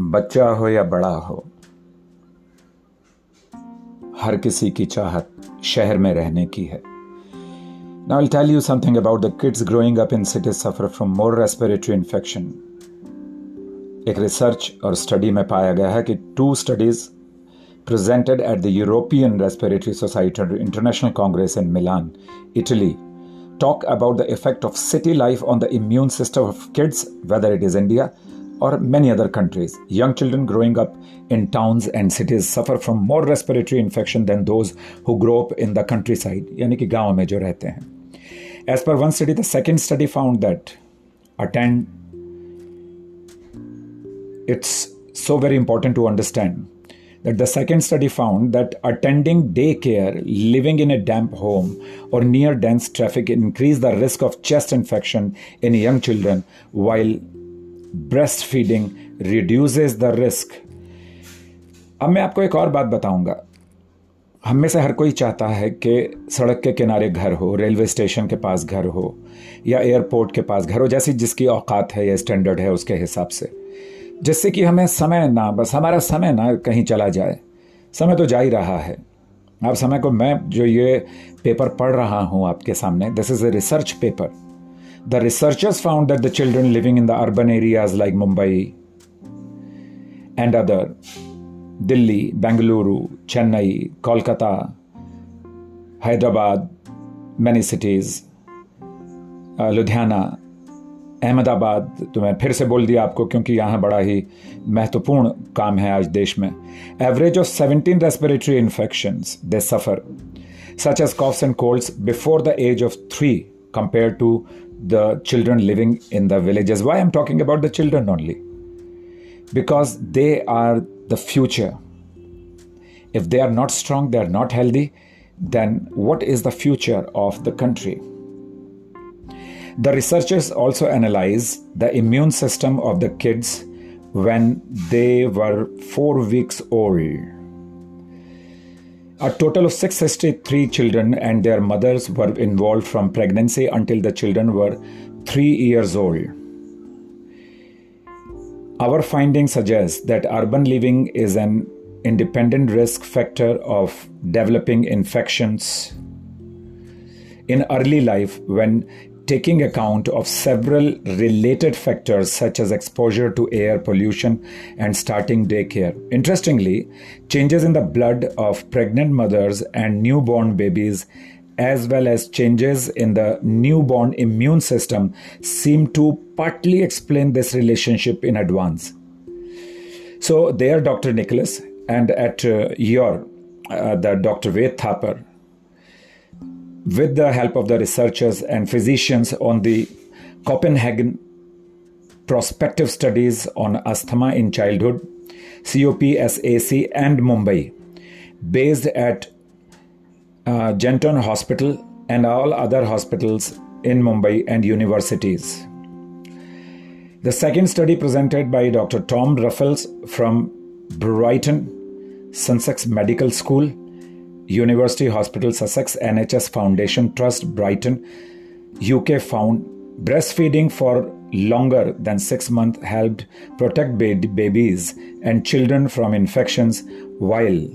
बच्चा हो या बड़ा हो हर किसी की चाहत शहर में रहने की है। Now, I'll tell you something about the kids growing up in cities suffer from more respiratory infection. एक रिसर्च और स्टडी में पाया गया है कि two studies presented at the European Respiratory Society International Congress in Milan, Italy, talk about the effect of city life on the immune system of kids, whether it is India or many other countries. Young children growing up in towns and cities suffer from more respiratory infection than those who grow up in the countryside, यानी कि गांव में जो रहते हैं As per one study, the second study found that attend it's so very important to understand that the second study found that attending daycare, living in a damp home, or near dense traffic increase the risk of chest infection in young children, while breastfeeding reduces the risk. अब मैं आपको एक और बात बताऊंगा हम में से हर कोई चाहता है कि सड़क के किनारे घर हो, रेलवे स्टेशन के पास घर हो, या एयरपोर्ट के पास घर हो, जैसी जिसकी औकात है या स्टैंडर्ड है उसके हिसाब से। जिससे कि हमें समय ना, बस हमारा समय ना कहीं चला जाए। समय तो जा ही रहा है। आप समय को मैं जो ये पेपर पढ़ रहा हूँ आपके सामने this is a research paper the researchers found that the children living in the urban areas like Mumbai and other Delhi, Bengaluru, Chennai, Kolkata, Hyderabad many cities Ludhiana, Ahmedabad तो मैं फिर से बोल दिया आपको क्योंकि यहाँ बड़ा ही महत्वपूर्ण काम है आज देश में। Average of 17 respiratory infection they suffer such as coughs and colds before the age of three compare to the children living in the villages why am talking about the children only because they are the future. If they are not strong, they are not healthy, then what is the future of the country? The researchers also analyze the immune system of the kids when they were four weeks old. A total of 663 children and their mothers were involved from pregnancy until the children were three years old. Our findings suggest that urban living is an independent risk factor of developing infections in early life when taking account of several related factors such as exposure to air pollution and starting daycare. Interestingly, changes in the blood of pregnant mothers and newborn babies as well as changes in the newborn immune system seem to partly explain this relationship in advance. So, there, Dr. Nicholas, and at uh, your, uh, the Dr. Ved Thapar, with the help of the researchers and physicians on the Copenhagen prospective studies on asthma in childhood, COPSAC, and Mumbai, based at uh, Genton Hospital and all other hospitals in Mumbai and universities. The second study presented by Dr. Tom Ruffles from Brighton Sussex Medical School, University Hospital Sussex NHS Foundation Trust Brighton, UK found breastfeeding for longer than six months helped protect babies and children from infections while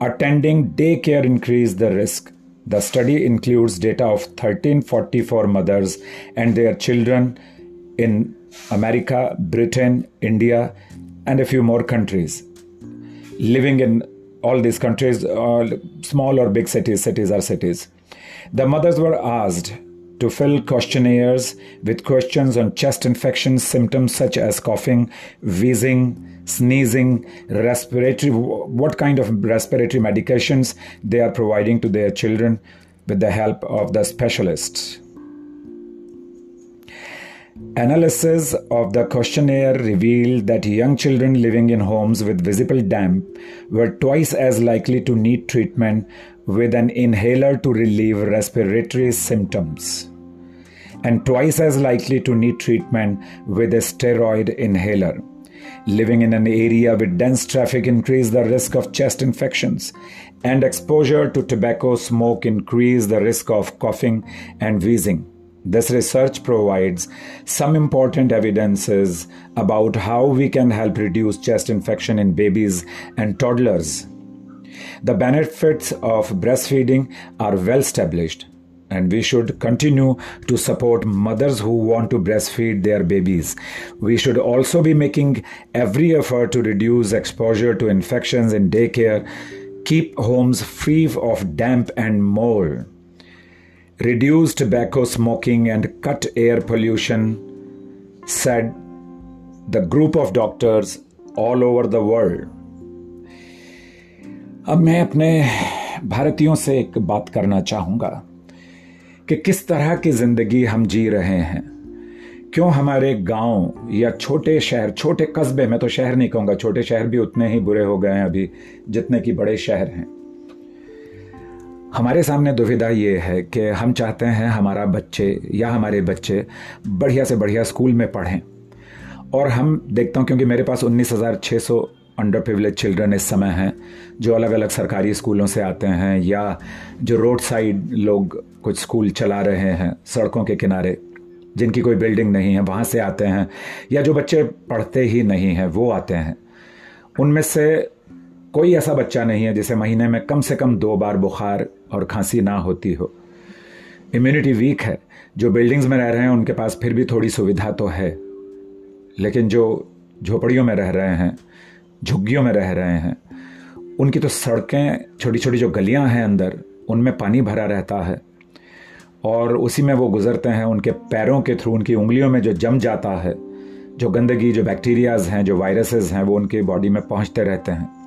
Attending daycare increased the risk. The study includes data of 1344 mothers and their children in America, Britain, India, and a few more countries. Living in all these countries, all small or big cities, cities are cities. The mothers were asked to fill questionnaires with questions on chest infection symptoms such as coughing, wheezing, sneezing, respiratory, what kind of respiratory medications they are providing to their children with the help of the specialists. Analysis of the questionnaire revealed that young children living in homes with visible damp were twice as likely to need treatment with an inhaler to relieve respiratory symptoms. and twice as likely to need treatment with a steroid inhaler. Living in an area with dense traffic increase the risk of chest infections and exposure to tobacco smoke increase the risk of coughing and wheezing. This research provides some important evidences about how we can help reduce chest infection in babies and toddlers. The benefits of breastfeeding are well established, and we should continue to support mothers who want to breastfeed their babies. We should also be making every effort to reduce exposure to infections in daycare, keep homes free of damp and mold reduce tobacco smoking and cut air pollution, said the group of doctors all over the world. अब मैं अपने भारतीयों से एक बात करना चाहूँगा कि किस तरह की ज़िंदगी हम जी रहे हैं। क्यों हमारे गाँव या छोटे शहर, छोटे कस्बे, में तो शहर नहीं कहूँगा, छोटे शहर भी उतने ही बुरे हो गए हैं अभी जितने की बड़े शहर हैं। हमारे सामने दुविधा ये है कि हम चाहते हैं हमारा बच्चे या हमारे बच्चे बढ़िया से बढ़िया स्कूल में पढ़ें। और हम देखता हूँ क्योंकि मेरे पास उन्नीस हज़ार छः सौ अंडर प्रिवलेज चिल्ड्रन इस समय हैं, जो अलग अलग सरकारी स्कूलों से आते हैं या जो रोड साइड लोग कुछ स्कूल चला रहे हैं, सड़कों के किनारे, जिनकी कोई बिल्डिंग नहीं है, वहाँ से आते हैं, या जो बच्चे पढ़ते ही नहीं हैं, वो आते हैं। उनमें से कोई ऐसा बच्चा नहीं है जिसे महीने में कम से कम दो बार बुखार और खांसी ना होती हो। इम्यूनिटी वीक है, जो बिल्डिंग्स में रह रहे हैं, उनके पास फिर भी थोड़ी सुविधा तो है, लेकिन जो झोपड़ियों में रह रहे हैं झुग्गियों में रह रहे हैं। उनकी तो सड़कें छोटी छोटी जो गलियाँ हैं अंदर, उनमें पानी भरा रहता है। और उसी में वो गुजरते हैं, उनके पैरों के थ्रू, उनकी उंगलियों में जो जम जाता है, जो गंदगी, जो बैक्टीरियाज हैं, जो वायरसेस हैं, वो उनकी बॉडी में पहुँचते रहते हैं।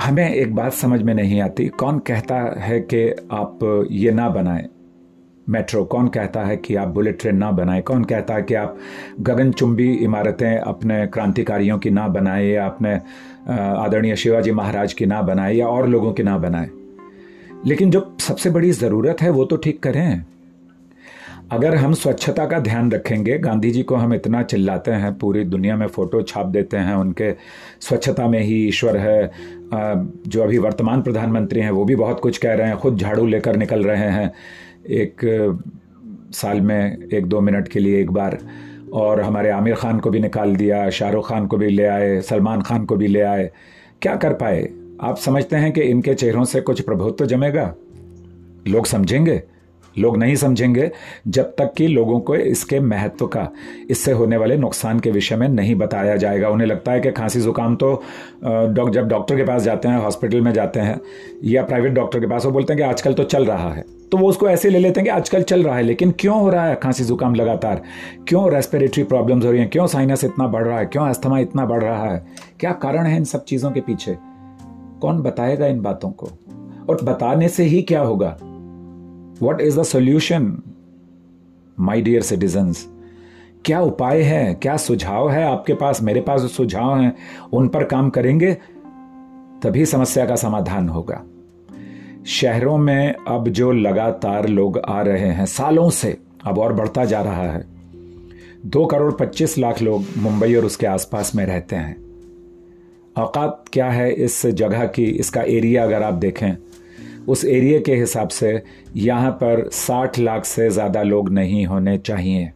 हमें एक बात समझ में नहीं आती, कौन कहता है कि आप ये ना बनाएँ? मेट्रो कौन कहता है कि आप बुलेट ट्रेन ना बनाएँ। कौन कहता है कि आप गगनचुंबी इमारतें अपने क्रांतिकारियों की ना बनाएँ या अपने आदरणीय शिवाजी महाराज की ना बनाएँ या और लोगों की ना बनाएँ। लेकिन जो सबसे बड़ी ज़रूरत है वो तो ठीक करें। अगर हम स्वच्छता का ध्यान रखेंगे, गांधी जी को हम इतना चिल्लाते हैं, पूरी दुनिया में फ़ोटो छाप देते हैं, उनके स्वच्छता में ही ईश्वर है जो अभी वर्तमान प्रधानमंत्री हैं, वो भी बहुत कुछ कह रहे हैं, खुद झाड़ू लेकर निकल रहे हैं। एक साल में एक दो मिनट के लिए एक बार, और हमारे आमिर खान को भी निकाल दिया, शाहरुख खान को भी ले आए, सलमान खान को भी ले आए। क्या कर पाए? आप समझते हैं कि इनके चेहरों से कुछ प्रभुत्व तो जमेगा? लोग समझेंगे? लोग नहीं समझेंगे, जब तक कि लोगों को इसके महत्व का, इससे होने वाले नुकसान के विषय में नहीं बताया जाएगा। उन्हें लगता है कि खांसी जुकाम तो डॉक, जब डॉक्टर के पास जाते हैं, हॉस्पिटल में जाते हैं, या प्राइवेट डॉक्टर के पास, वो बोलते हैं कि आजकल तो चल रहा है। तो वो उसको ऐसे ले लेते हैं कि आजकल चल रहा है, लेकिन क्यों हो रहा है खांसी जुकाम लगातार? क्यों रेस्पिरेटरी प्रॉब्लम्स हो रही हैं? क्यों साइनस इतना बढ़ रहा है? क्यों अस्थमा इतना बढ़ रहा है? क्या कारण है इन सब चीज़ों के पीछे? कौन बताएगा इन बातों को? और बताने से ही क्या होगा? What is the solution my dear citizens क्या उपाय है? क्या सुझाव है आपके पास? मेरे पास सुझाव हैं, उन पर काम करेंगे, तभी समस्या का समाधान होगा। शहरों में अब जो लगातार लोग आ रहे हैं, सालों से अब और बढ़ता जा रहा है। दो करोड़ पच्चीस लाख लोग मुंबई और उसके आसपास में रहते हैं। औकात क्या है इस जगह की? इसका एरिया अगर आप देखें, उस एरिया के हिसाब से यहाँ पर 60 लाख से ज़्यादा लोग नहीं होने चाहिए।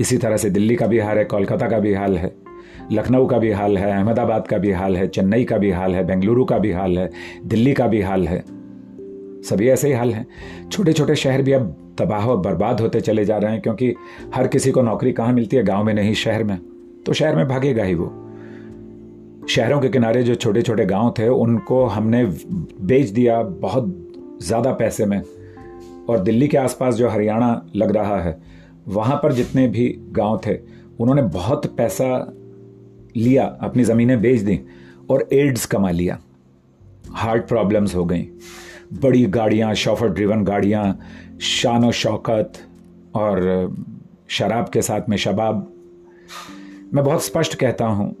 इसी तरह से दिल्ली का भी हाल है, कोलकाता का भी हाल है। लखनऊ का भी हाल है, अहमदाबाद का भी हाल है, चेन्नई का भी हाल है, बेंगलुरु का भी हाल है, दिल्ली का भी हाल है। सभी ऐसे ही हाल हैं। छोटे छोटे शहर भी अब तबाह और बर्बाद होते चले जा रहे हैं, क्योंकि हर किसी को नौकरी कहाँ मिलती है, गाँव में नहीं, शहर में। तो शहर में भागेगा ही वो। शहरों के किनारे जो छोटे छोटे गाँव थे, उनको हमने बेच दिया बहुत ज़्यादा पैसे में। और दिल्ली के आसपास जो हरियाणा लग रहा है, वहाँ पर जितने भी गाँव थे, उन्होंने बहुत पैसा लिया, अपनी ज़मीनें बेच दी और एड्स कमा लिया। हार्ट प्रॉब्लम्स हो गई। बड़ी गाड़ियाँ शॉफर ड्रिवन गाड़ियाँ, शान व शौकत और शराब के साथ में शबाब। मैं बहुत स्पष्ट कहता हूँ,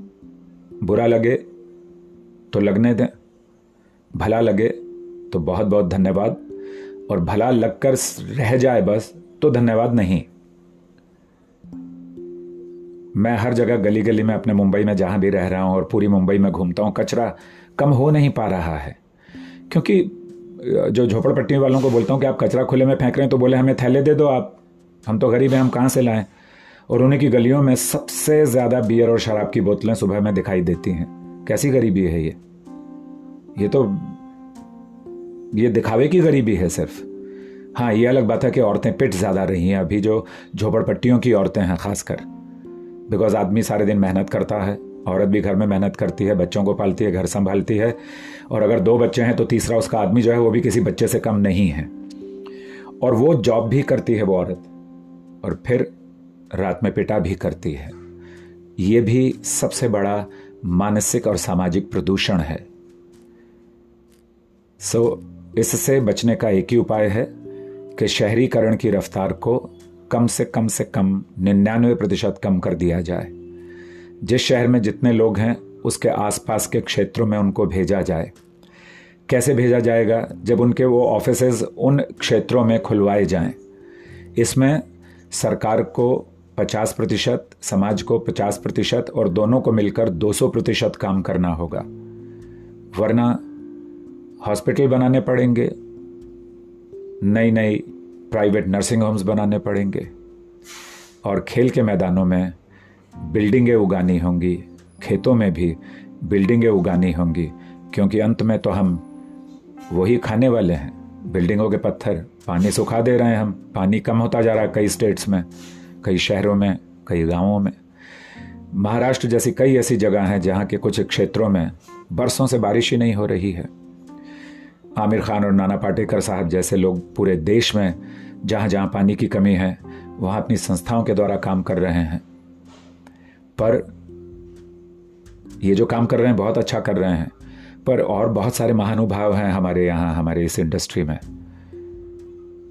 बुरा लगे तो लगने दें, भला लगे तो बहुत बहुत धन्यवाद और भला लगकर रह जाए बस तो धन्यवाद नहीं। मैं हर जगह गली गली में अपने मुंबई में जहाँ भी रह रहा हूँ और पूरी मुंबई में घूमता हूँ, कचरा कम हो नहीं पा रहा है। क्योंकि जो झोपड़पट्टी वालों को बोलता हूँ कि आप कचरा खुले में फेंक रहे हैं तो बोले, हमें थैले दे दो आप। हम तो गरीब हैं, हम कहाँ से लाएँ? और उन्हीं की गलियों में सबसे ज़्यादा बियर और शराब की बोतलें सुबह में दिखाई देती हैं। कैसी गरीबी है ये? ये तो ये दिखावे की गरीबी है सिर्फ़। हाँ ये अलग बात है कि औरतें पिट ज़्यादा रही हैं अभी, जो झोपड़पट्टियों की औरतें हैं, खासकर। बिकॉज़ आदमी सारे दिन मेहनत करता है औरत भी घर में मेहनत करती है बच्चों को पालती है घर संभालती है और अगर दो बच्चे हैं तो तीसरा उसका आदमी जो है वो भी किसी बच्चे से कम नहीं है। और वो जॉब भी करती है वो औरत और फिर रात में पिटा भी करती है। ये भी सबसे बड़ा मानसिक और सामाजिक प्रदूषण है। सो so, इससे बचने का एक ही उपाय है कि शहरीकरण की रफ्तार को कम से कम से कम निन्यानवे प्रतिशत कम कर दिया जाए। जिस शहर में जितने लोग हैं, उसके आसपास के क्षेत्रों में उनको भेजा जाए। कैसे भेजा जाएगा? जब उनके वो ऑफ़िस उन क्षेत्रों में खुलवाए जाएँ। इसमें सरकार को 50 प्रतिशत, समाज को 50 प्रतिशत और दोनों को मिलकर 200 प्रतिशत काम करना होगा। वरना हॉस्पिटल बनाने पड़ेंगे। नई नई प्राइवेट नर्सिंग होम्स बनाने पड़ेंगे। और खेल के मैदानों में बिल्डिंगें उगानी होंगी, खेतों में भी बिल्डिंगें उगानी होंगी, क्योंकि अंत में तो हम वही खाने वाले हैं। बिल्डिंगों के पत्थर पानी सुखा दे रहे हैं हम। पानी कम होता जा रहा है कई स्टेट्स में, कई शहरों में, कई गाँवों में। महाराष्ट्र जैसी कई ऐसी जगह हैं जहाँ के कुछ क्षेत्रों में बरसों से बारिश ही नहीं हो रही है। आमिर खान और नाना पाटेकर साहब जैसे लोग पूरे देश में जहाँ जहाँ पानी की कमी है, वहाँ अपनी संस्थाओं के द्वारा काम कर रहे हैं। पर ये जो काम कर रहे हैं, बहुत अच्छा कर रहे हैं। पर और बहुत सारे महानुभाव हैं हमारे यहाँ, हमारे इस इंडस्ट्री में,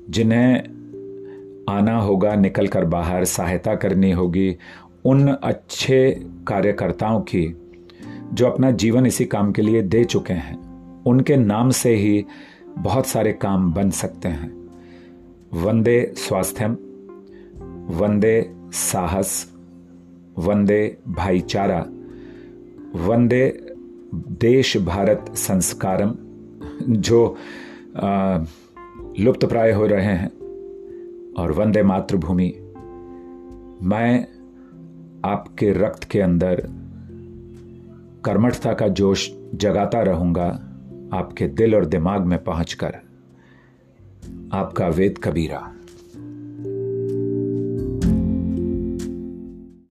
जिन्हें आना होगा, निकल कर बाहर, सहायता करनी होगी उन अच्छे कार्यकर्ताओं की, जो अपना जीवन इसी काम के लिए दे चुके हैं। उनके नाम से ही बहुत सारे काम बन सकते हैं। वंदे स्वास्थ्यम, वंदे साहस, वंदे भाईचारा, वंदे देश भारत संस्कारम, जो लुप्त प्राय हो रहे हैं, और वंदे मातृभूमि। मैं आपके रक्त के अंदर कर्मठता का जोश जगाता रहूँगा। आपके दिल और दिमाग में पहुंचकर आपका वेद कबीरा।